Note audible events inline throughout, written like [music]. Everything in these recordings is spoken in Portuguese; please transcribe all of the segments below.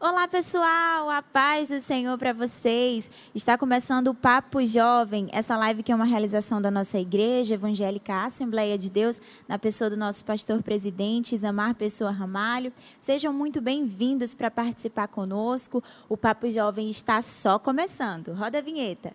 Olá, pessoal! A paz do Senhor para vocês. Está começando o Papo Jovem, essa live que é uma realização da nossa igreja evangélica Assembleia de Deus, na pessoa do nosso pastor presidente, Isamar Pessoa Ramalho. Sejam muito bem-vindos para participar conosco. O Papo Jovem está só começando. Roda a vinheta.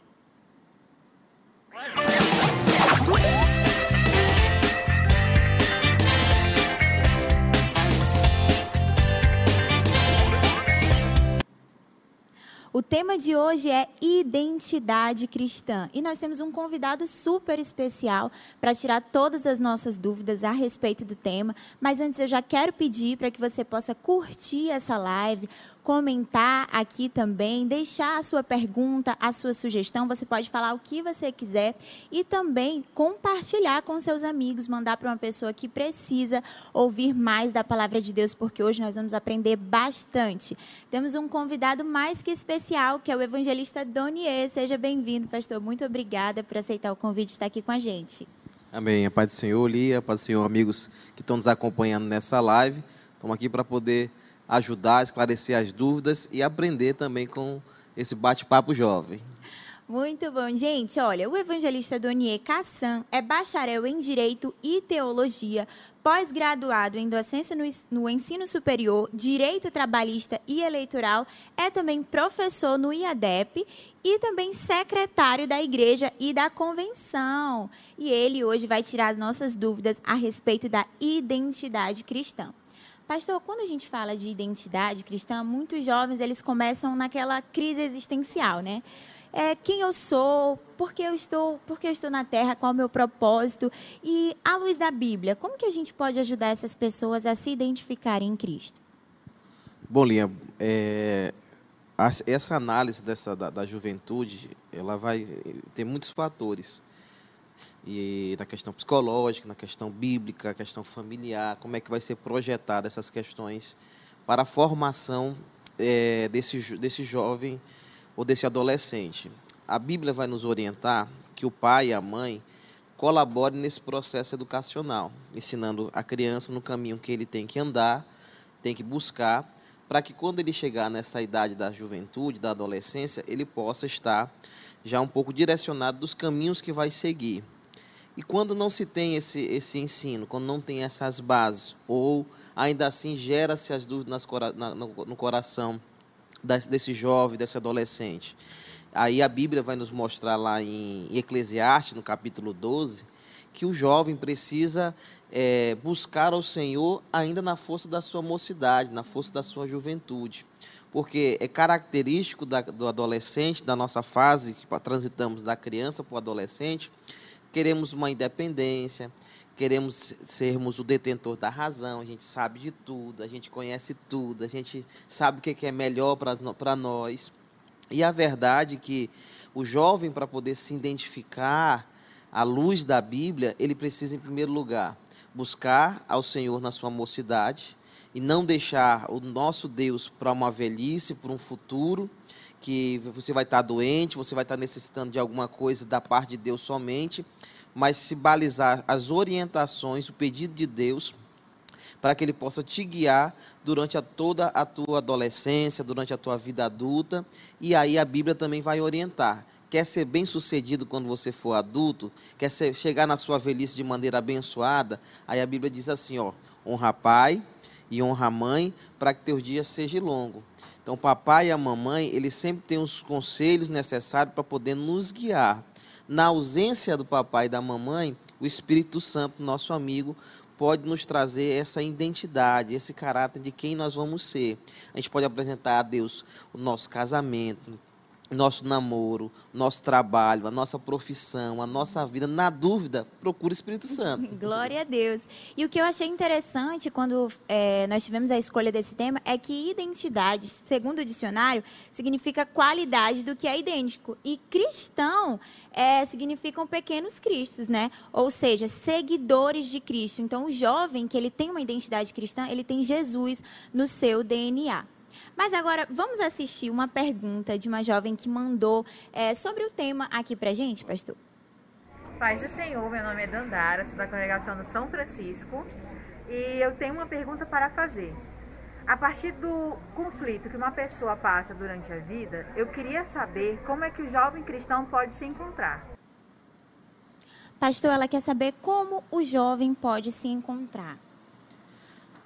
O tema de hoje é identidade cristã e nós temos um convidado super especial para tirar todas as nossas dúvidas a respeito do tema. Mas antes eu já quero pedir para que você possa curtir essa live, comentar aqui também, deixar a sua pergunta, a sua sugestão. Você pode falar o que você quiser e também compartilhar com seus amigos, mandar para uma pessoa que precisa ouvir mais da palavra de Deus, porque hoje nós vamos aprender bastante. Temos um convidado mais que especial, que é o evangelista Donier. Seja bem-vindo, pastor. Muito obrigada por aceitar o convite de estar aqui com a gente. Amém. A paz do Senhor, Lia, a paz do Senhor, amigos que estão nos acompanhando nessa live. Estamos aqui para poder ajudar, esclarecer as dúvidas e aprender também com esse bate-papo jovem. Muito bom, gente. Olha, o evangelista Donier Cassan é bacharel em Direito e Teologia, pós-graduado em docência no, no, ensino superior, Direito Trabalhista e Eleitoral, é também professor no IADEP e também secretário da Igreja e da Convenção. E ele hoje vai tirar nossas dúvidas a respeito da identidade cristã. Pastor, quando a gente fala de identidade cristã, muitos jovens eles começam naquela crise existencial, né? É, quem eu sou, por que eu estou, por eu estou na Terra, qual é o meu propósito e à luz da Bíblia, como que a gente pode ajudar essas pessoas a se identificarem em Cristo? Bom, Linha, é, essa análise dessa da, da juventude, ela vai ter muitos fatores e na questão psicológica, na questão bíblica, na questão familiar, como é que vai ser projetada essas questões para a formação é, desse, desse jovem ou desse adolescente. A Bíblia vai nos orientar que o pai e a mãe colaborem nesse processo educacional, ensinando a criança no caminho que ele tem que andar, tem que buscar, para que quando ele chegar nessa idade da juventude, da adolescência, ele possa estar já um pouco direcionado dos caminhos que vai seguir. E quando não se tem esse, esse ensino, quando não tem essas bases, ou ainda assim gera-se as dúvidas na, no, coração desse jovem, desse adolescente, aí a Bíblia vai nos mostrar lá em Eclesiastes, no capítulo 12, que o jovem precisa é, buscar ao Senhor ainda na força da sua mocidade, na força da sua juventude. Porque é característico da, do adolescente, da nossa fase, que transitamos da criança para o adolescente, queremos uma independência, queremos sermos o detentor da razão, a gente sabe de tudo, a gente conhece tudo, a gente sabe o que é melhor para nós. E a verdade é que o jovem, para poder se identificar à luz da Bíblia, ele precisa, em primeiro lugar, buscar ao Senhor na sua mocidade e não deixar o nosso Deus para uma velhice, para um futuro, que você vai estar doente, você vai estar necessitando de alguma coisa da parte de Deus somente, mas se balizar as orientações, o pedido de Deus, para que Ele possa te guiar durante a toda a tua adolescência, durante a tua vida adulta, e aí a Bíblia também vai orientar. Quer ser bem sucedido quando você for adulto? Quer ser, chegar na sua velhice de maneira abençoada? Aí a Bíblia diz assim: ó, honra pai e honra a mãe, para que teus dias sejam longos. Então, o papai e a mamãe, eles sempre têm os conselhos necessários para poder nos guiar. Na ausência do papai e da mamãe, o Espírito Santo, nosso amigo, pode nos trazer essa identidade, esse caráter de quem nós vamos ser. A gente pode apresentar a Deus o nosso casamento, nosso namoro, nosso trabalho, a nossa profissão, a nossa vida. Na dúvida, procure o Espírito [laughs] Santo. Glória a Deus. E o que eu achei interessante quando é, nós tivemos a escolha desse tema é que identidade, segundo o dicionário, significa qualidade do que é idêntico. E cristão é, significam pequenos cristos, né? Ou seja, seguidores de Cristo. Então, o jovem que ele tem uma identidade cristã, ele tem Jesus no seu DNA. Mas agora, vamos assistir uma pergunta de uma jovem que mandou é, sobre o tema aqui pra gente, pastor. Paz do Senhor, meu nome é Dandara, sou da congregação do São Francisco e eu tenho uma pergunta para fazer. A partir do conflito que uma pessoa passa durante a vida, eu queria saber como é que o jovem cristão pode se encontrar. Pastor, ela quer saber como o jovem pode se encontrar.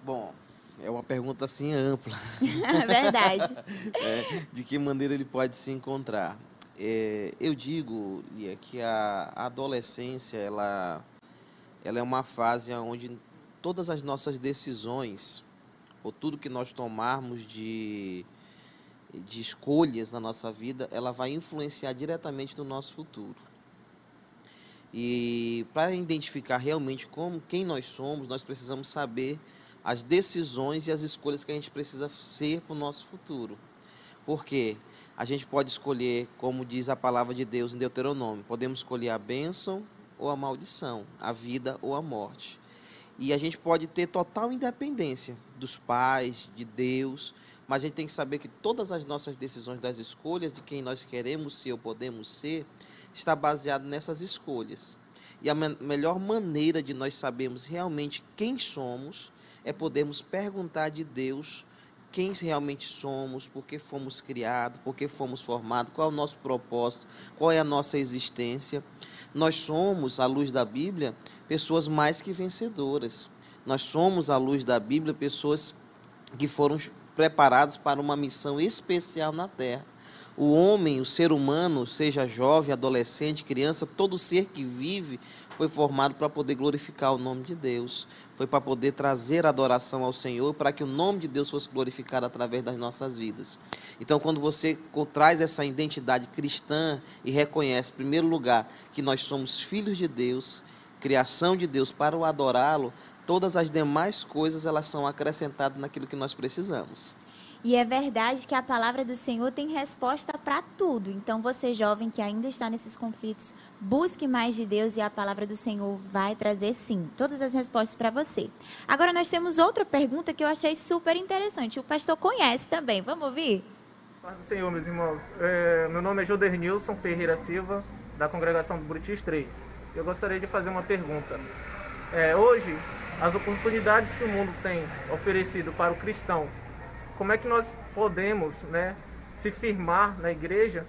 Bom, é uma pergunta assim ampla. [laughs] Verdade. [laughs] É, de que maneira ele pode se encontrar? É, eu digo, Lia, que a adolescência ela, ela é uma fase onde todas as nossas decisões, ou tudo que nós tomarmos de, de escolhas na nossa vida, ela vai influenciar diretamente no nosso futuro. E para identificar realmente como quem nós somos, nós precisamos saber as decisões e as escolhas que a gente precisa ser para o nosso futuro. Porque a gente pode escolher, como diz a palavra de Deus em Deuteronômio, podemos escolher a bênção ou a maldição, a vida ou a morte. E a gente pode ter total independência dos pais, de Deus, mas a gente tem que saber que todas as nossas decisões das escolhas de quem nós queremos ser ou podemos ser está baseado nessas escolhas. E a me melhor maneira de nós sabermos realmente quem somos é podermos perguntar de Deus quem realmente somos, por que fomos criados, por que fomos formados, qual é o nosso propósito, qual é a nossa existência. Nós somos, à luz da Bíblia, pessoas mais que vencedoras. Nós somos, à luz da Bíblia, pessoas que foram preparados para uma missão especial na Terra. O homem, o ser humano, seja jovem, adolescente, criança, todo ser que vive foi formado para poder glorificar o nome de Deus, foi para poder trazer adoração ao Senhor, para que o nome de Deus fosse glorificado através das nossas vidas. Então, quando você traz essa identidade cristã e reconhece, em primeiro lugar, que nós somos filhos de Deus, criação de Deus para o adorá-lo, todas as demais coisas elas são acrescentadas naquilo que nós precisamos. E é verdade que a palavra do Senhor tem resposta para tudo. Então, você jovem que ainda está nesses conflitos, busque mais de Deus e a palavra do Senhor vai trazer sim todas as respostas para você. Agora nós temos outra pergunta que eu achei super interessante. O pastor conhece também. Vamos ouvir? Paz do Senhor, meus irmãos. É, meu nome é Joder Nilson Ferreira Silva, da congregação do Buritis 3. Eu gostaria de fazer uma pergunta. É, hoje, as oportunidades que o mundo tem oferecido para o cristão como é que nós podemos né, se firmar na igreja?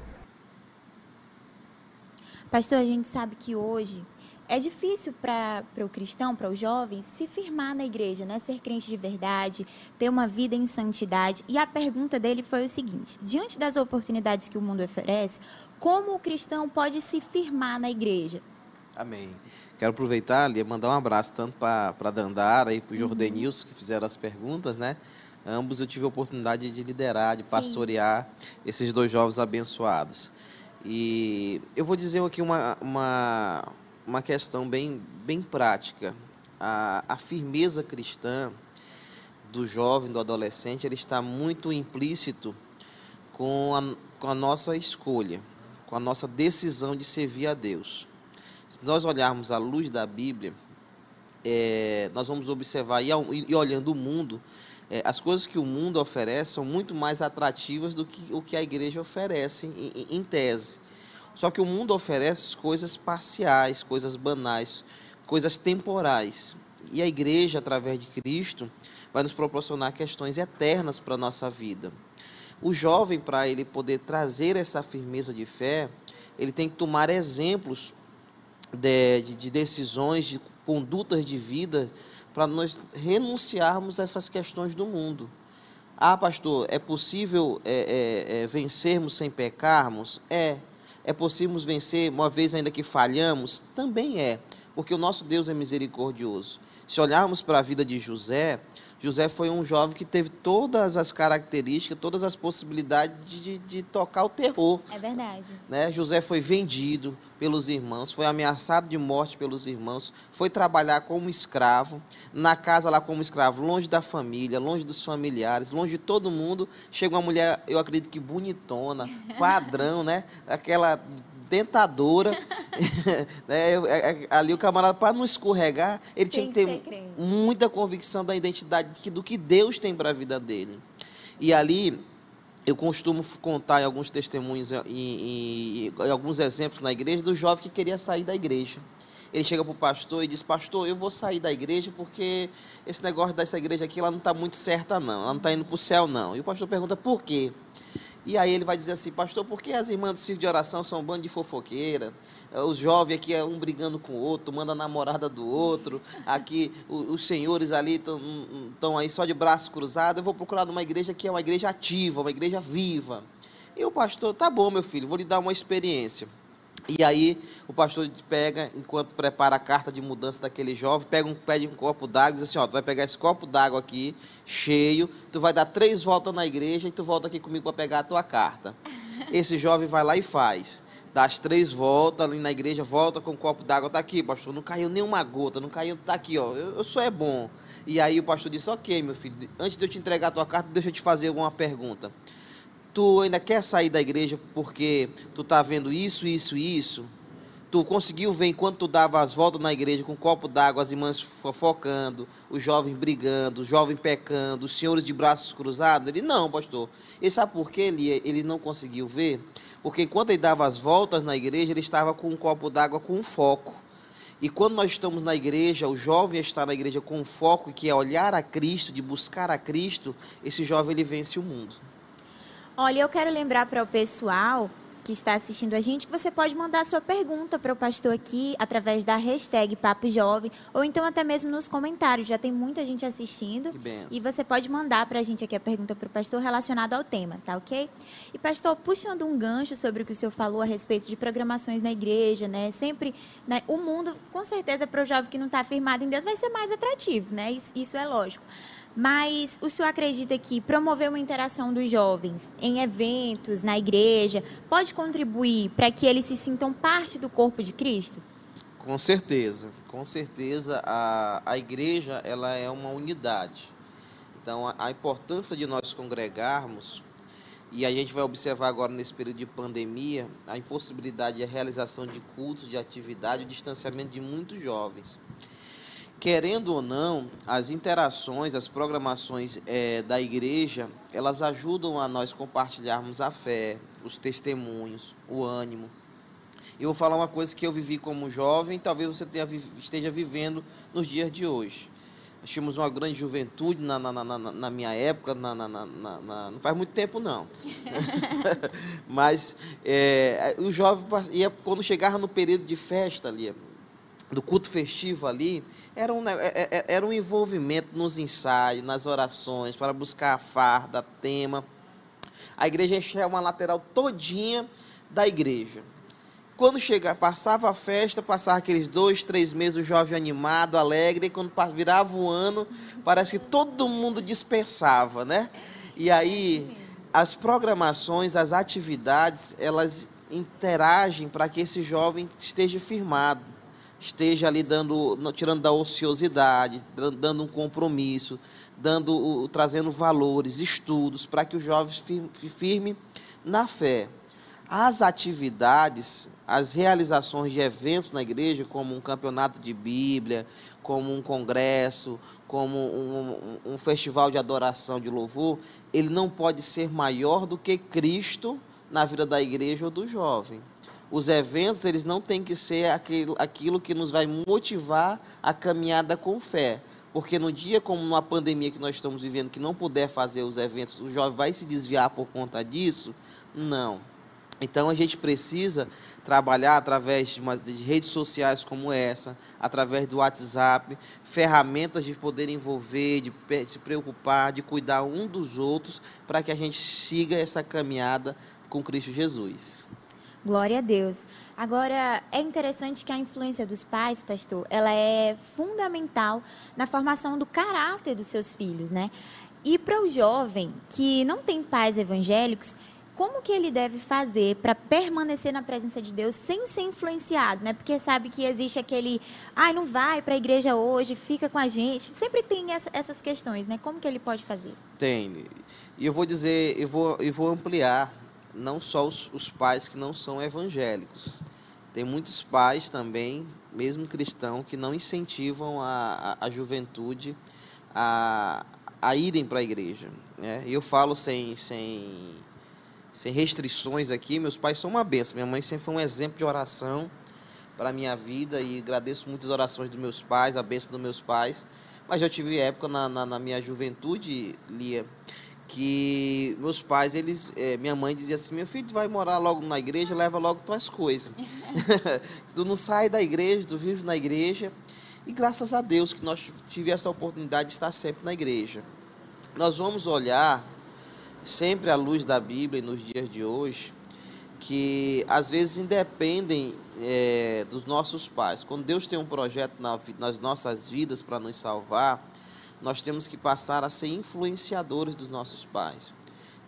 Pastor, a gente sabe que hoje é difícil para o cristão, para os jovens, se firmar na igreja, né? ser crente de verdade, ter uma vida em santidade. E a pergunta dele foi o seguinte: diante das oportunidades que o mundo oferece, como o cristão pode se firmar na igreja? Amém. Quero aproveitar ali e mandar um abraço tanto para a Dandara e para o uhum. Jordenilson, que fizeram as perguntas, né? Ambos eu tive a oportunidade de liderar, de pastorear Sim. esses dois jovens abençoados. E eu vou dizer aqui uma, uma, uma questão bem, bem prática. A, a firmeza cristã do jovem, do adolescente, ele está muito implícito com a, com a nossa escolha, com a nossa decisão de servir a Deus. Se nós olharmos à luz da Bíblia, é, nós vamos observar, e, e olhando o mundo, é, as coisas que o mundo oferece são muito mais atrativas do que o que a igreja oferece em, em tese. Só que o mundo oferece coisas parciais, coisas banais, coisas temporais. E a igreja, através de Cristo, vai nos proporcionar questões eternas para a nossa vida. O jovem, para ele poder trazer essa firmeza de fé, ele tem que tomar exemplos de, de, de decisões, de condutas de vida para nós renunciarmos a essas questões do mundo. Ah, pastor, é possível é, é, é, vencermos sem pecarmos? É. É possível vencer uma vez ainda que falhamos? Também é, porque o nosso Deus é misericordioso. Se olharmos para a vida de José, José foi um jovem que teve todas as características, todas as possibilidades de, de tocar o terror. É verdade. Né? José foi vendido pelos irmãos, foi ameaçado de morte pelos irmãos, foi trabalhar como escravo, na casa lá como escravo, longe da família, longe dos familiares, longe de todo mundo. Chega uma mulher, eu acredito que bonitona, [laughs] padrão, né? Aquela tentadora. [laughs] né? É, é, ali o camarada, para não escorregar, ele tem tinha que ter muita convicção da identidade, do que Deus tem para a vida dele. E ali, eu costumo contar em alguns testemunhos e, alguns exemplos na igreja do jovem que queria sair da igreja. ele chega para o pastor e diz, pastor, eu vou sair da igreja porque esse negócio dessa igreja aqui, ela não está muito certa não, ela não está indo para o céu não. E o pastor pergunta, por quê? E aí ele vai dizer assim, pastor, por que as irmãs do circo de oração são um bando de fofoqueira? Os jovens aqui é um brigando com o outro, manda a namorada do outro, aqui os senhores ali estão aí só de braço cruzado, eu vou procurar numa igreja que é uma igreja ativa, uma igreja viva. E o pastor, tá bom, meu filho, vou lhe dar uma experiência. E aí o pastor pega, enquanto prepara a carta de mudança daquele jovem, pega um, pede um copo d'água e diz assim, ó, tu vai pegar esse copo d'água aqui, cheio, tu vai dar três voltas na igreja e tu volta aqui comigo para pegar a tua carta. [laughs] Esse jovem vai lá e faz. Dá as três voltas ali na igreja, volta com um copo d'água, tá aqui, pastor, não caiu nenhuma gota, não caiu, tá aqui, ó, eu, eu sou é bom. E aí o pastor disse, ok, meu filho, antes de eu te entregar a tua carta, deixa eu te fazer alguma pergunta tu ainda quer sair da igreja porque tu está vendo isso, isso e isso, tu conseguiu ver enquanto tu dava as voltas na igreja com um copo d'água, as irmãs fofocando, os jovens brigando, os jovens pecando, os senhores de braços cruzados? Ele, não, pastor. E sabe por que ele, ele não conseguiu ver? Porque enquanto ele dava as voltas na igreja, ele estava com um copo d'água com um foco. E quando nós estamos na igreja, o jovem está na igreja com um foco que é olhar a Cristo, de buscar a Cristo, esse jovem ele vence o mundo. Olha, eu quero lembrar para o pessoal que está assistindo a gente que você pode mandar sua pergunta para o pastor aqui através da hashtag Papo Jovem ou então até mesmo nos comentários. Já tem muita gente assistindo e você pode mandar para a gente aqui a pergunta para o pastor relacionada ao tema, tá ok? E pastor, puxando um gancho sobre o que o senhor falou a respeito de programações na igreja, né? Sempre, né? o mundo, com certeza, para o jovem que não está firmado em Deus, vai ser mais atrativo, né? Isso, isso é lógico. Mas o senhor acredita que promover uma interação dos jovens em eventos, na igreja, pode contribuir para que eles se sintam parte do corpo de Cristo? Com certeza, com certeza a, a igreja ela é uma unidade. Então a, a importância de nós congregarmos e a gente vai observar agora nesse período de pandemia a impossibilidade de realização de cultos, de atividade, o distanciamento de muitos jovens querendo ou não, as interações, as programações é, da igreja, elas ajudam a nós compartilharmos a fé, os testemunhos, o ânimo. Eu vou falar uma coisa que eu vivi como jovem, talvez você tenha, esteja vivendo nos dias de hoje. Nós tínhamos uma grande juventude na, na, na, na minha época, na, não faz muito tempo não. [laughs] [laughs] Mas é, o jovem, ia, quando chegava no período de festa ali, do culto festivo ali, era um, é, é, é, era um envolvimento nos ensaios, nas orações, para buscar a farda, tema. A igreja enchia uma lateral todinha da igreja. Quando chega, passava a festa, passava aqueles dois, três meses, o jovem animado, alegre, e quando virava o ano, parece que todo mundo dispersava, né? E aí, as programações, as atividades, elas interagem para que esse jovem esteja firmado esteja ali dando, tirando da ociosidade, dando um compromisso, dando, trazendo valores, estudos, para que os jovens firme, na fé. As atividades, as realizações de eventos na igreja, como um campeonato de Bíblia, como um congresso, como um, um festival de adoração, de louvor, ele não pode ser maior do que Cristo na vida da igreja ou do jovem os eventos eles não têm que ser aquilo, aquilo que nos vai motivar a caminhada com fé. Porque no dia como numa pandemia que nós estamos vivendo, que não puder fazer os eventos, o jovem vai se desviar por conta disso? Não. Então a gente precisa trabalhar através de, uma, de, redes sociais como essa, através do WhatsApp, ferramentas de poder envolver, de, de se preocupar, de cuidar um dos outros, para que a gente siga essa caminhada com Cristo Jesus. Glória a Deus. Agora, é interessante que a influência dos pais, pastor, ela é fundamental na formação do caráter dos seus filhos, né? E para o jovem que não tem pais evangélicos, como que ele deve fazer para permanecer na presença de Deus sem ser influenciado, né? Porque sabe que existe aquele, ai, não vai para a igreja hoje, fica com a gente. Sempre tem essa, essas questões, né? Como que ele pode fazer? Tem. E eu vou dizer, eu vou, eu vou ampliar não só os, os pais que não são evangélicos. Tem muitos pais também, mesmo cristãos, que não incentivam a, a, a juventude a, a irem para a igreja. Né? Eu falo sem, sem, sem restrições aqui, meus pais são uma benção. Minha mãe sempre foi um exemplo de oração, para a minha vida e agradeço muitas orações dos meus pais, a bênção dos meus pais. Mas já tive época na, na, na minha juventude, Lia, que meus pais, eles, é, minha mãe dizia assim, meu filho, tu vai morar logo na igreja, leva logo tuas coisas. [laughs] [laughs] tu não sai da igreja, tu vive na igreja. E graças a Deus que nós tivemos essa oportunidade de estar sempre na igreja. Nós vamos olhar sempre à luz da Bíblia e nos dias de hoje, que às vezes independem é, dos nossos pais. Quando Deus tem um projeto na, nas nossas vidas para nos salvar, nós temos que passar a ser influenciadores dos nossos pais.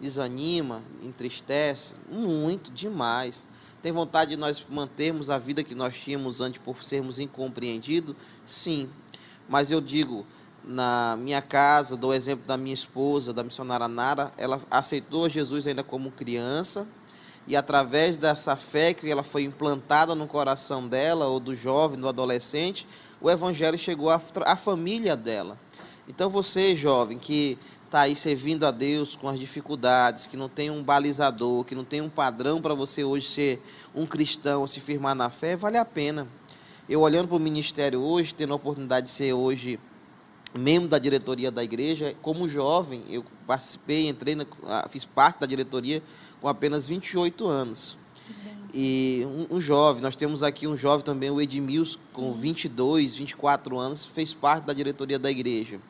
Desanima, entristece muito, demais. Tem vontade de nós mantermos a vida que nós tínhamos antes por sermos incompreendidos? Sim. Mas eu digo, na minha casa, dou exemplo da minha esposa, da missionária Nara, ela aceitou Jesus ainda como criança, e através dessa fé que ela foi implantada no coração dela, ou do jovem, do adolescente, o evangelho chegou à família dela. Então você, jovem, que está aí servindo a Deus com as dificuldades, que não tem um balizador, que não tem um padrão para você hoje ser um cristão, se firmar na fé, vale a pena. Eu olhando para o ministério hoje, tendo a oportunidade de ser hoje membro da diretoria da igreja, como jovem, eu participei, entrei, na, fiz parte da diretoria com apenas 28 anos. E um, um, jovem, nós temos aqui um jovem também, o Edmilson, com 22, 24 anos, fez parte da diretoria da igreja.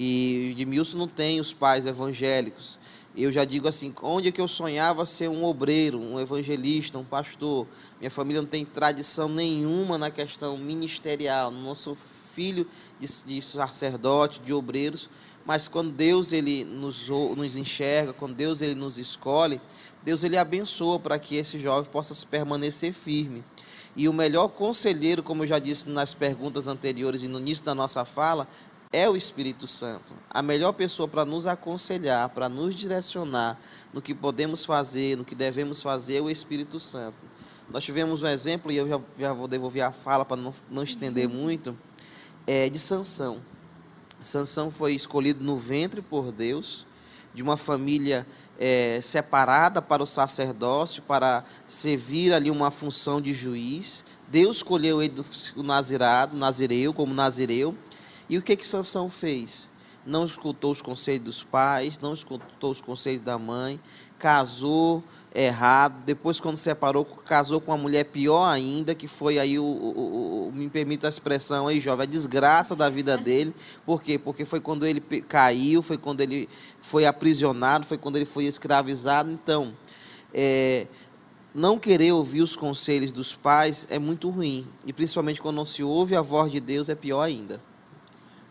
E Edmilson não tem os pais evangélicos. Eu já digo assim, onde é que eu sonhava ser um obreiro, um evangelista, um pastor? Minha família não tem tradição nenhuma na questão ministerial. Não sou filho de, de sacerdote, de obreiros, mas quando Deus ele nos, nos enxerga, quando Deus ele nos escolhe, Deus ele abençoa para que esse jovem possa permanecer firme. E o melhor conselheiro, como eu já disse nas perguntas anteriores e no início da nossa fala, é o Espírito Santo. A melhor pessoa para nos aconselhar, para nos direcionar no que podemos fazer, no que devemos fazer, é o Espírito Santo. Nós tivemos um exemplo, e eu já, já vou devolver a fala para não, não estender muito, é, de Sansão. Sansão foi escolhido no ventre por Deus, de uma família é, separada para o sacerdócio, para servir ali uma função de juiz. Deus escolheu ele do nazirado, nazireu, como nazireu, e o que que Sansão fez? Não escutou os conselhos dos pais, não escutou os conselhos da mãe, casou errado, depois quando separou, casou com uma mulher pior ainda, que foi aí o, o, o, me permita a expressão aí, jovem, a desgraça da vida dele. Por quê? Porque foi quando ele caiu, foi quando ele foi aprisionado, foi quando ele foi escravizado. Então, é, não querer ouvir os conselhos dos pais é muito ruim. E principalmente quando não se ouve a voz de Deus é pior ainda.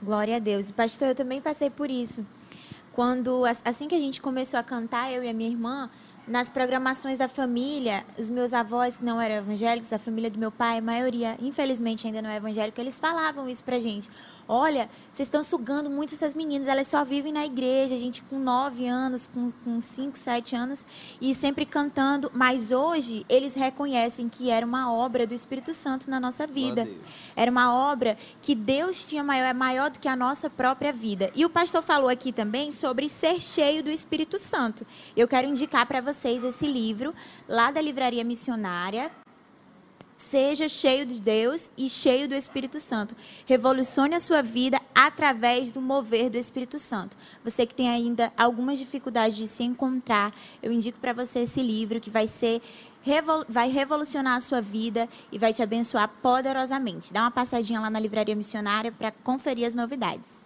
Glória a Deus. Pastor, eu também passei por isso. Quando assim que a gente começou a cantar, eu e a minha irmã, nas programações da família, os meus avós que não eram evangélicos, a família do meu pai, a maioria, infelizmente, ainda não é evangélica, eles falavam isso pra gente. Olha, vocês estão sugando muito essas meninas, elas só vivem na igreja, a gente com nove anos, com, com cinco, sete anos, e sempre cantando. Mas hoje eles reconhecem que era uma obra do Espírito Santo na nossa vida. Era uma obra que Deus tinha maior, é maior do que a nossa própria vida. E o pastor falou aqui também sobre ser cheio do Espírito Santo. Eu quero indicar para vocês esse livro, lá da Livraria Missionária, Seja cheio de Deus e cheio do Espírito Santo. Revolucione a sua vida através do mover do Espírito Santo. Você que tem ainda algumas dificuldades de se encontrar, eu indico para você esse livro que vai ser vai revolucionar a sua vida e vai te abençoar poderosamente. Dá uma passadinha lá na livraria missionária para conferir as novidades.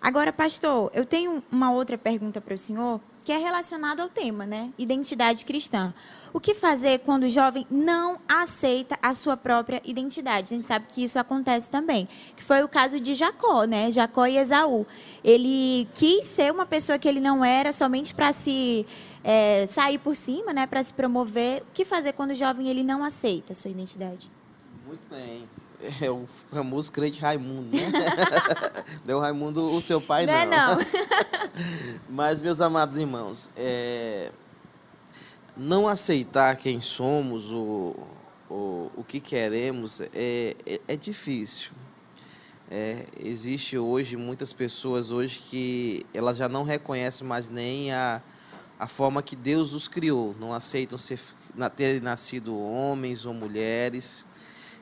Agora, pastor, eu tenho uma outra pergunta para o senhor que é relacionado ao tema, né? Identidade cristã. O que fazer quando o jovem não aceita a sua própria identidade? A gente sabe que isso acontece também, que foi o caso de Jacó, né? Jacó e Esaú. Ele quis ser uma pessoa que ele não era somente para se é, sair por cima, né? Para se promover. O que fazer quando o jovem ele não aceita a sua identidade? Muito bem. É o famoso crente Raimundo, né? [laughs] Deu Raimundo o seu pai, não. É não, não. [laughs] Mas, meus amados irmãos, é... não aceitar quem somos, o, o, o que queremos, é, é, é difícil. É, existe hoje muitas pessoas hoje que elas já não reconhecem mais nem a, a forma que Deus os criou, não aceitam ser, ter nascido homens ou mulheres,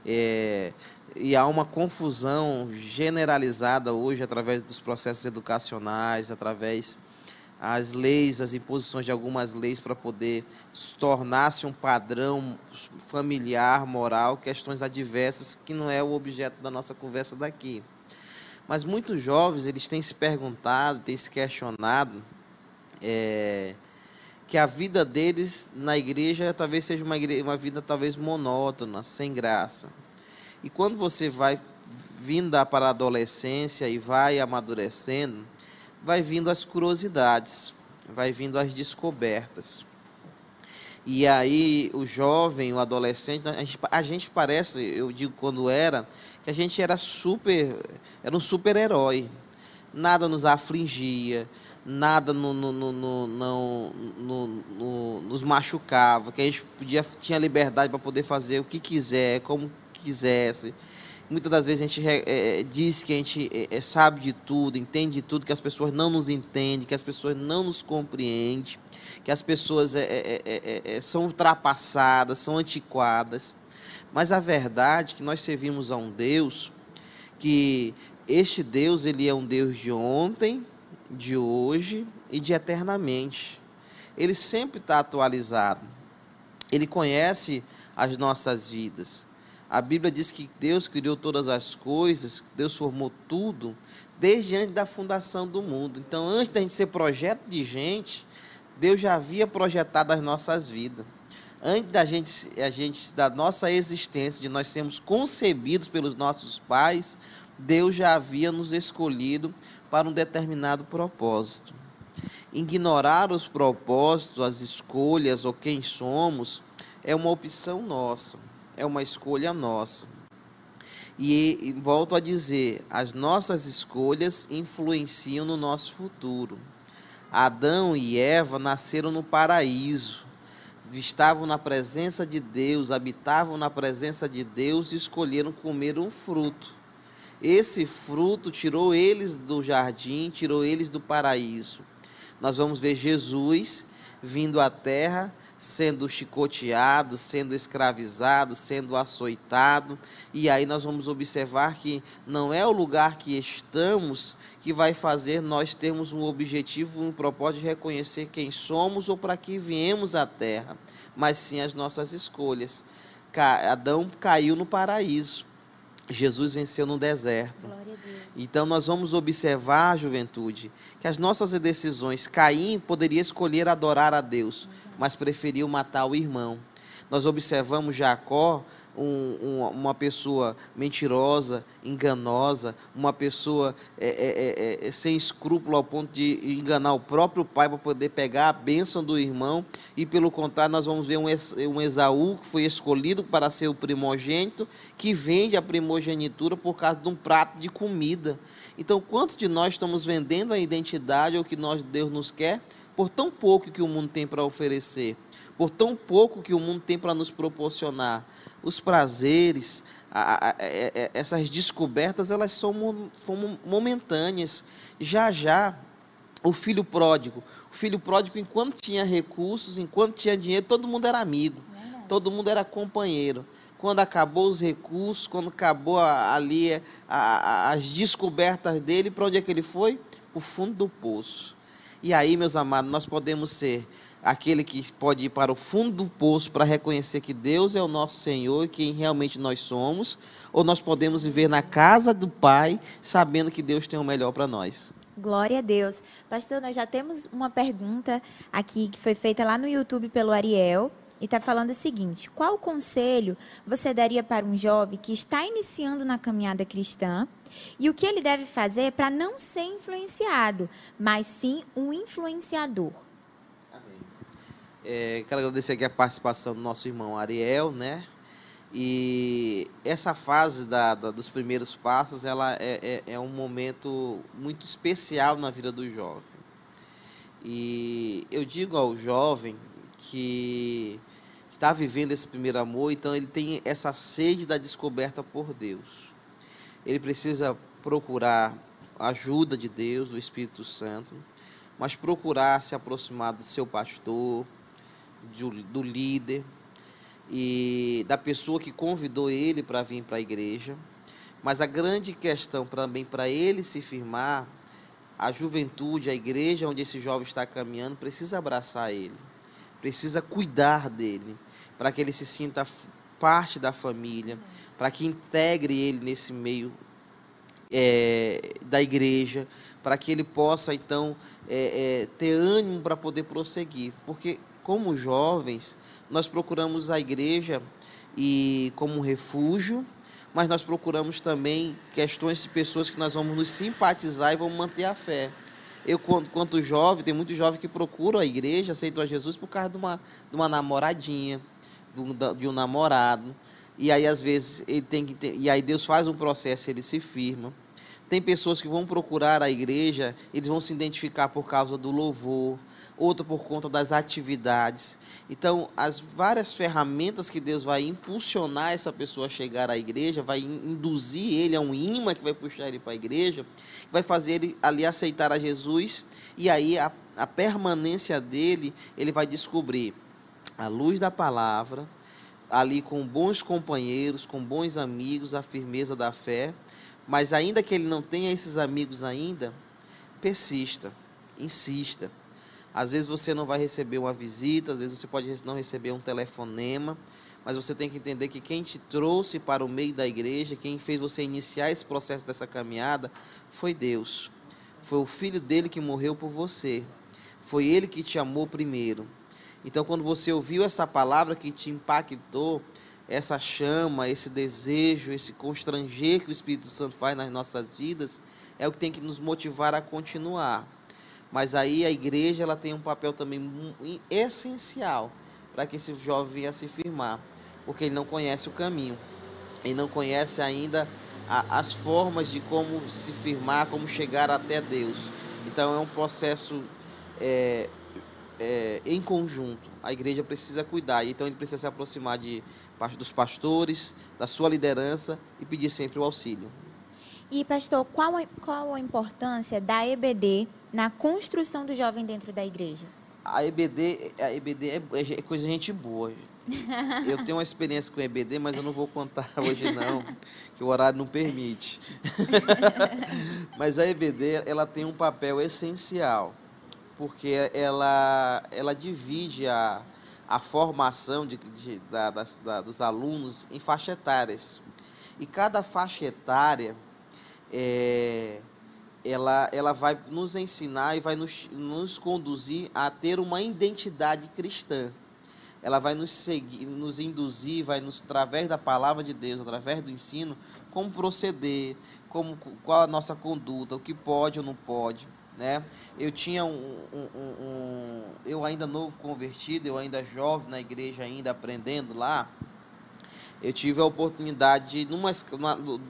É, e há uma confusão generalizada hoje através dos processos educacionais, através as leis, as imposições de algumas leis para poder tornar-se um padrão familiar, moral, questões adversas que não é o objeto da nossa conversa daqui. Mas muitos jovens eles têm se perguntado, têm se questionado é, que a vida deles na igreja talvez seja uma, igreja, uma vida talvez monótona, sem graça. E quando você vai vindo para a adolescência e vai amadurecendo, vai vindo as curiosidades, vai vindo as descobertas. E aí o jovem, o adolescente, a gente, a gente parece, eu digo quando era, que a gente era super, era um super-herói. Nada nos afligia, nada no, no, no, no, nos machucava, que a gente podia, tinha liberdade para poder fazer o que quiser, como quisesse. Muitas das vezes a gente é, diz que a gente é, sabe de tudo, entende de tudo, que as pessoas não nos entendem, que as pessoas não nos compreendem, que as pessoas é, são ultrapassadas, são antiquadas. Mas a verdade é que nós servimos a um Deus que este Deus ele é um Deus de ontem, de hoje e de eternamente. Ele sempre está atualizado. Ele conhece as nossas vidas. A Bíblia diz que Deus criou todas as coisas, Deus formou tudo desde antes da fundação do mundo. Então, antes da gente ser projeto de gente, Deus já havia projetado as nossas vidas. Antes da gente, a gente, da nossa existência, de nós sermos concebidos pelos nossos pais, Deus já havia nos escolhido para um determinado propósito. Ignorar os propósitos, as escolhas ou quem somos é uma opção nossa, é uma escolha nossa. E, e volto a dizer, as nossas escolhas influenciam no nosso futuro. Adão e Eva nasceram no paraíso, estavam na presença de Deus, habitavam na presença de Deus e escolheram comer um fruto. Esse fruto tirou eles do jardim, tirou eles do paraíso. Nós vamos ver Jesus vindo à terra, sendo chicoteado, sendo escravizado, sendo açoitado, e aí nós vamos observar que não é o lugar que estamos que vai fazer nós termos um objetivo, um propósito de reconhecer quem somos ou para que viemos à terra, mas sim as nossas escolhas. Adão caiu no paraíso. Jesus venceu no deserto. Então nós vamos observar, juventude, que as nossas decisões, Caim poderia escolher adorar a Deus, mas preferiu matar o irmão. Nós observamos Jacó um, um, uma pessoa mentirosa, enganosa, uma pessoa é, é, é, é, sem escrúpulo ao ponto de enganar o próprio pai para poder pegar a bênção do irmão, e pelo contrário, nós vamos ver um, um Esaú que foi escolhido para ser o primogênito, que vende a primogenitura por causa de um prato de comida. Então, quantos de nós estamos vendendo a identidade ou que nós, Deus nos quer por tão pouco que o mundo tem para oferecer? por tão pouco que o mundo tem para nos proporcionar. Os prazeres, a, a, a, é, é, essas descobertas, elas são momentâneas. Já já, o filho pródigo, o filho pródigo, enquanto tinha recursos, enquanto tinha dinheiro, todo mundo era amigo, todo mundo era companheiro. Quando acabou os recursos, quando acabou ali as descobertas dele, para onde é que ele foi? O fundo do poço. E aí, meus amados, nós podemos ser aquele que pode ir para o fundo do poço para reconhecer que Deus é o nosso Senhor e quem realmente nós somos, ou nós podemos viver na casa do Pai, sabendo que Deus tem o melhor para nós. Glória a Deus. Pastor, nós já temos uma pergunta aqui que foi feita lá no YouTube pelo Ariel e está falando o seguinte: qual conselho você daria para um jovem que está iniciando na caminhada cristã e o que ele deve fazer para não ser influenciado, mas sim um influenciador? É, quero agradecer aqui a participação do nosso irmão Ariel, né? E essa fase da, da dos primeiros passos, ela é, é, é, um momento muito especial na vida do jovem. E eu digo ao jovem que está vivendo esse primeiro amor, então ele tem essa sede da descoberta por Deus. Ele precisa procurar a ajuda de Deus, do Espírito Santo, mas procurar se aproximar do seu pastor, do líder e da pessoa que convidou ele para vir para a igreja. Mas a grande questão também para ele se firmar, a juventude, a igreja onde esse jovem está caminhando, precisa abraçar ele, precisa cuidar dele, para que ele se sinta parte da família, para que integre ele nesse meio é, da igreja, para que ele possa então é, é, ter ânimo para poder prosseguir. Porque, como jovens, nós procuramos a igreja e como um refúgio, mas nós procuramos também questões de pessoas que nós vamos nos simpatizar e vamos manter a fé. Eu, quanto, quanto jovem, tem muito jovem que procura a igreja, aceitam a Jesus por causa de uma, de uma namoradinha, de, de um namorado. E aí, às vezes, ele tem que ter, e aí Deus faz um processo, ele se firma. Tem pessoas que vão procurar a igreja, eles vão se identificar por causa do louvor, outro por conta das atividades. Então, as várias ferramentas que Deus vai impulsionar essa pessoa a chegar à igreja, vai induzir ele a um imã que vai puxar ele para a igreja, vai fazer ele ali aceitar a Jesus, e aí a, a permanência dele, ele vai descobrir a luz da palavra, ali com bons companheiros, com bons amigos, a firmeza da fé, mas ainda que ele não tenha esses amigos ainda, persista, insista. Às vezes você não vai receber uma visita, às vezes você pode não receber um telefonema, mas você tem que entender que quem te trouxe para o meio da igreja, quem fez você iniciar esse processo dessa caminhada, foi Deus. Foi o filho dele que morreu por você. Foi ele que te amou primeiro. Então, quando você ouviu essa palavra que te impactou, essa chama, esse desejo, esse constranger que o Espírito Santo faz nas nossas vidas, é o que tem que nos motivar a continuar. Mas aí a igreja ela tem um papel também essencial para que esse jovem venha se firmar, porque ele não conhece o caminho, ele não conhece ainda a, as formas de como se firmar, como chegar até Deus. Então é um processo é, é, em conjunto. A igreja precisa cuidar, então ele precisa se aproximar de dos pastores, da sua liderança e pedir sempre o auxílio. E, pastor, qual, qual a importância da EBD na construção do jovem dentro da igreja? A EBD, a EBD é, é coisa de gente boa. [laughs] Eu tenho uma experiência com EBD, mas eu não vou contar [laughs] hoje não, que o horário não permite. [laughs] mas a EBD, ela tem um papel essencial, porque ela, ela divide a, a formação de, de, da, das, da, dos alunos em faixa etárias. E cada faixa etária, é, ela, ela vai nos ensinar e vai nos, nos conduzir a ter uma identidade cristã. Ela vai nos seguir, nos induzir, vai nos, através da palavra de Deus, através do ensino, como proceder, como, qual a nossa conduta, o que pode ou não pode né? Eu tinha um, um, um, eu ainda novo convertido, eu ainda jovem na igreja ainda aprendendo lá. Eu tive a oportunidade, numa,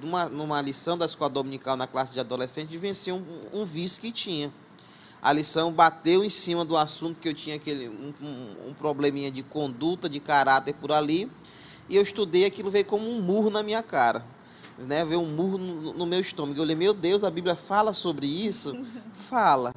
numa, numa lição da escola dominical na classe de adolescente, de vencer um, um vício que tinha. A lição bateu em cima do assunto que eu tinha aquele um, um probleminha de conduta, de caráter por ali, e eu estudei aquilo veio como um murro na minha cara né, veio um murro no, no, meu estômago. Eu falei, meu Deus, a Bíblia fala sobre isso? [laughs] fala.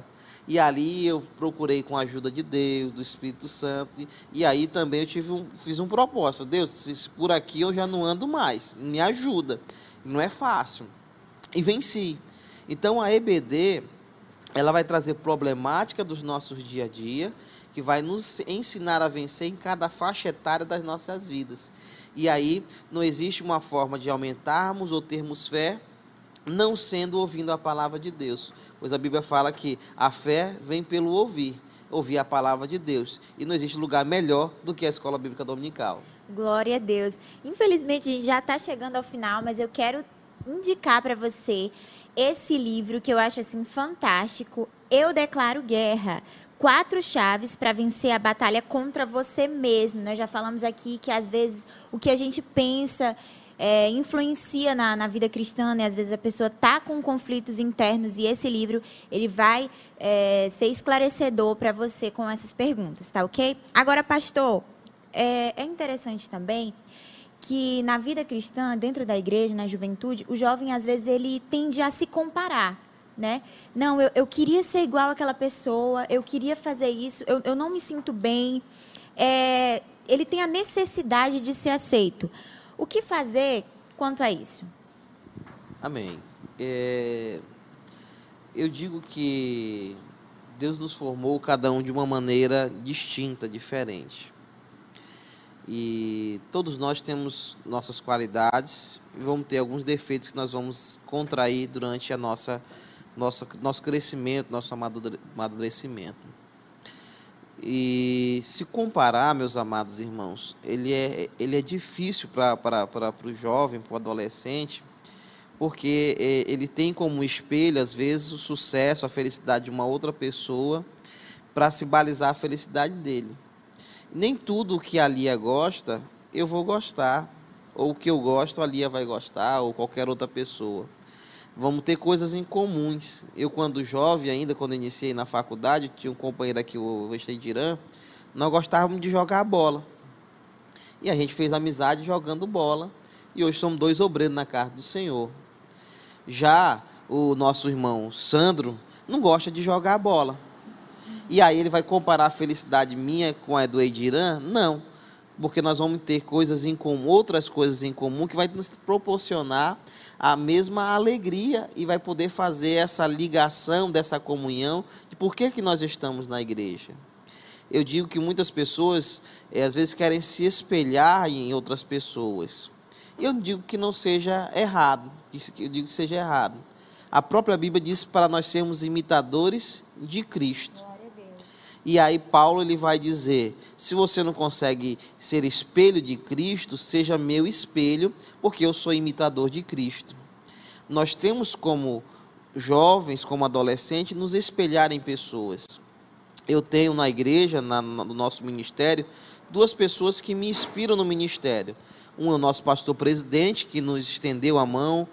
E ali eu procurei com a ajuda de Deus, do Espírito Santo. E, e aí também eu tive um, fiz um propósito. Deus, se por aqui eu já não ando mais, me ajuda. Não é fácil. E venci. Então a EBD, ela vai trazer problemática dos nossos dia a dia, que vai nos ensinar a vencer em cada faixa etária das nossas vidas. E aí não existe uma forma de aumentarmos ou termos fé não sendo ouvindo a palavra de Deus. Pois a Bíblia fala que a fé vem pelo ouvir, ouvir a palavra de Deus. E não existe lugar melhor do que a escola bíblica dominical. Glória a Deus. Infelizmente, a gente já está chegando ao final, mas eu quero indicar para você esse livro que eu acho assim fantástico. Eu declaro guerra quatro chaves para vencer a batalha contra você mesmo. Nós já falamos aqui que às vezes o que a gente pensa é, influencia na, na, vida cristã, né? Às vezes a pessoa tá com conflitos internos e esse livro ele vai é, ser esclarecedor para você com essas perguntas, tá ok? Agora, pastor, é, é interessante também que na vida cristã, dentro da igreja, na juventude, o jovem às vezes ele tende a se comparar né? Não, eu, eu queria ser igual àquela pessoa, eu queria fazer isso, eu, eu não me sinto bem. É, ele tem a necessidade de ser aceito. O que fazer quanto a isso? Amém. É, eu digo que Deus nos formou cada um de uma maneira distinta, diferente. E todos nós temos nossas qualidades e vamos ter alguns defeitos que nós vamos contrair durante a nossa, nossa nosso crescimento, nosso amadurecimento. E se comparar, meus amados irmãos, ele é, ele é difícil para o jovem, para o adolescente, porque é, ele tem como espelho, às vezes, o sucesso, a felicidade de uma outra pessoa para se balizar a felicidade dele nem tudo que a Lia gosta eu vou gostar, ou o que eu gosto a Lia vai gostar, ou qualquer outra pessoa. Vamos ter coisas em comuns. Eu, quando jovem ainda, quando iniciei na faculdade, tinha um companheiro aqui, o Irã, nós gostávamos de jogar bola. E a gente fez amizade jogando bola. E hoje somos dois obreiros na casa do Senhor. Já o nosso irmão Sandro não gosta de jogar bola. E aí ele vai comparar a felicidade minha com a do Ediran? Não. Porque nós vamos ter coisas em comum, outras coisas em comum que vai nos proporcionar a mesma alegria e vai poder fazer essa ligação dessa comunhão de por que, que nós estamos na igreja. Eu digo que muitas pessoas é, às vezes querem se espelhar em outras pessoas. Eu digo que não seja errado, eu digo que seja errado. A própria Bíblia diz para nós sermos imitadores de Cristo. E aí Paulo ele vai dizer: se você não consegue ser espelho de Cristo, seja meu espelho, porque eu sou imitador de Cristo. Nós temos como jovens, como adolescentes, nos espelhar em pessoas. Eu tenho na igreja, na, no nosso ministério, duas pessoas que me inspiram no ministério. Um é o nosso pastor presidente, que nos estendeu a mão,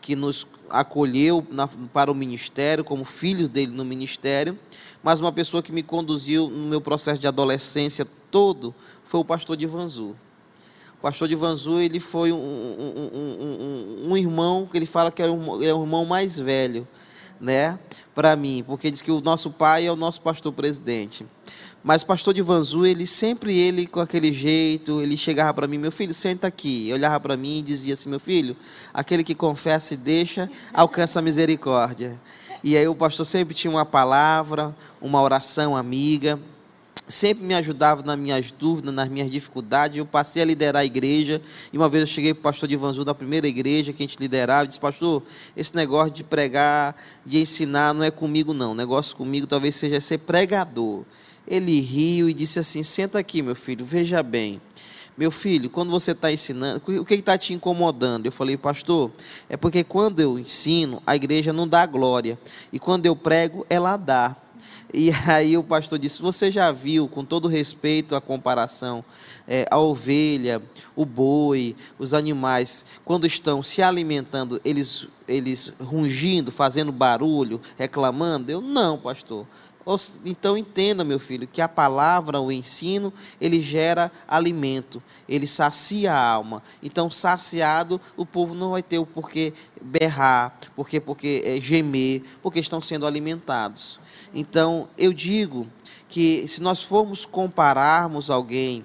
que nos acolheu na, para o ministério, como filhos dele no ministério mas uma pessoa que me conduziu no meu processo de adolescência todo foi o pastor de Vanzu. O pastor de Vanzu ele foi um, um, um, um irmão que ele fala que é o é irmão mais velho, né, para mim, porque diz que o nosso pai é o nosso pastor presidente. Mas o pastor de Vanzu, ele sempre ele com aquele jeito, ele chegava para mim, meu filho, senta aqui. Eu olhava para mim e dizia assim, meu filho, aquele que confessa e deixa, alcança a misericórdia. E aí o pastor sempre tinha uma palavra, uma oração amiga, sempre me ajudava nas minhas dúvidas, nas minhas dificuldades. Eu passei a liderar a igreja. E uma vez eu cheguei para o pastor de Vanzu da primeira igreja que a gente liderava e disse: Pastor, esse negócio de pregar, de ensinar, não é comigo, não. O negócio comigo talvez seja ser pregador. Ele riu e disse assim: Senta aqui, meu filho, veja bem. Meu filho, quando você está ensinando, o que está te incomodando? Eu falei, pastor, é porque quando eu ensino, a igreja não dá glória. E quando eu prego, ela dá. E [laughs] aí o pastor disse: Você já viu, com todo respeito à comparação, é, a ovelha, o boi, os animais, quando estão se alimentando, eles, eles rungindo, fazendo barulho, reclamando? Eu, não, pastor. Então entenda, meu filho, que a palavra, o ensino, ele gera alimento, ele sacia a alma. Então, saciado, o povo não vai ter o porquê berrar, porque porque é, gemer, porque estão sendo alimentados. Então, eu digo que se nós formos compararmos alguém,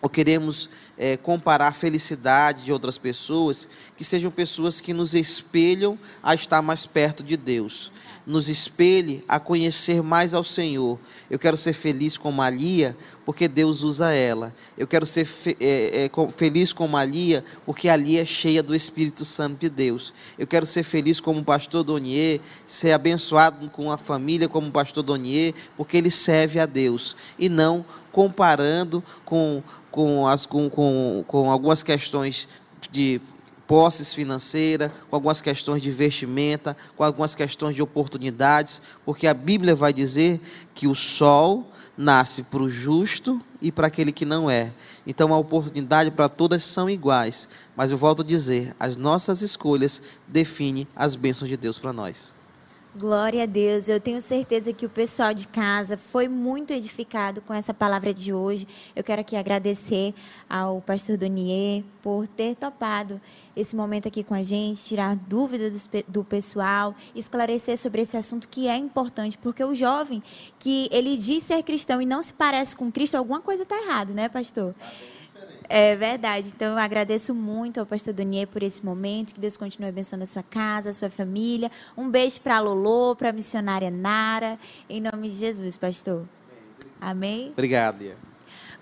ou queremos é, comparar a felicidade de outras pessoas, que sejam pessoas que nos espelham a estar mais perto de Deus nos espelhe a conhecer mais ao Senhor. Eu quero ser feliz com Malia, porque Deus usa ela. Eu quero ser fe é, é, feliz com Malia, porque ali é cheia do Espírito Santo de Deus. Eu quero ser feliz como o pastor Donier, ser abençoado com a família como o pastor Donier, porque ele serve a Deus. E não comparando com, com, as, com, com, com algumas questões de posses financeiras, com algumas questões de vestimenta, com algumas questões de oportunidades, porque a Bíblia vai dizer que o sol nasce para o justo e para aquele que não é. Então a oportunidade para todas são iguais, mas eu volto a dizer, as nossas escolhas definem as bênçãos de Deus para nós. Glória a Deus. Eu tenho certeza que o pessoal de casa foi muito edificado com essa palavra de hoje. Eu quero aqui agradecer ao pastor Donier por ter topado esse momento aqui com a gente, tirar dúvidas do pessoal, esclarecer sobre esse assunto que é importante, porque o jovem que ele diz ser cristão e não se parece com Cristo, alguma coisa está errada, né, pastor? É verdade. Então, eu agradeço muito ao pastor Donier por esse momento. Que Deus continue abençoando a sua casa, a sua família. Um beijo para a Lolo, para a missionária Nara. Em nome de Jesus, pastor. Amém? Obrigado, Lia.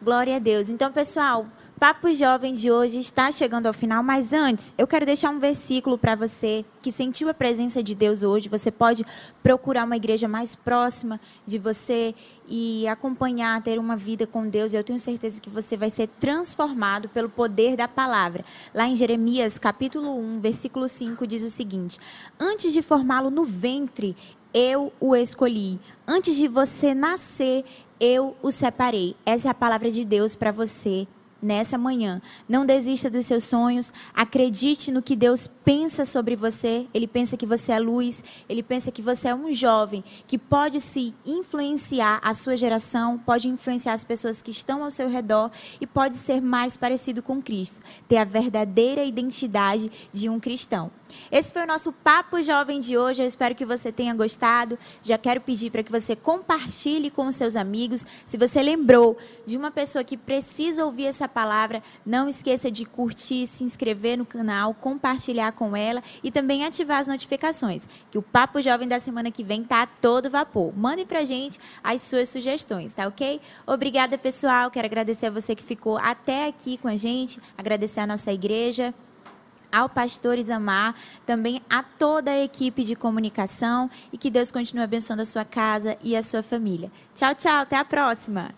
Glória a Deus. Então, pessoal, Papo Jovem de hoje está chegando ao final, mas antes, eu quero deixar um versículo para você que sentiu a presença de Deus hoje. Você pode procurar uma igreja mais próxima de você e acompanhar, ter uma vida com Deus. Eu tenho certeza que você vai ser transformado pelo poder da palavra. Lá em Jeremias, capítulo 1, versículo 5, diz o seguinte: Antes de formá-lo no ventre, eu o escolhi. Antes de você nascer, eu o separei. Essa é a palavra de Deus para você nessa manhã. Não desista dos seus sonhos. Acredite no que Deus pensa sobre você. Ele pensa que você é luz. Ele pensa que você é um jovem que pode se influenciar a sua geração, pode influenciar as pessoas que estão ao seu redor e pode ser mais parecido com Cristo. Ter a verdadeira identidade de um cristão. Esse foi o nosso Papo Jovem de hoje. Eu espero que você tenha gostado. Já quero pedir para que você compartilhe com os seus amigos. Se você lembrou de uma pessoa que precisa ouvir essa palavra, não esqueça de curtir, se inscrever no canal, compartilhar com ela e também ativar as notificações. Que o Papo Jovem da semana que vem tá a todo vapor. Mande pra gente as suas sugestões, tá ok? Obrigada, pessoal. Quero agradecer a você que ficou até aqui com a gente, agradecer a nossa igreja ao pastor Isamar, também a toda a equipe de comunicação e que Deus continue abençoando a sua casa e a sua família. Tchau, tchau, até a próxima.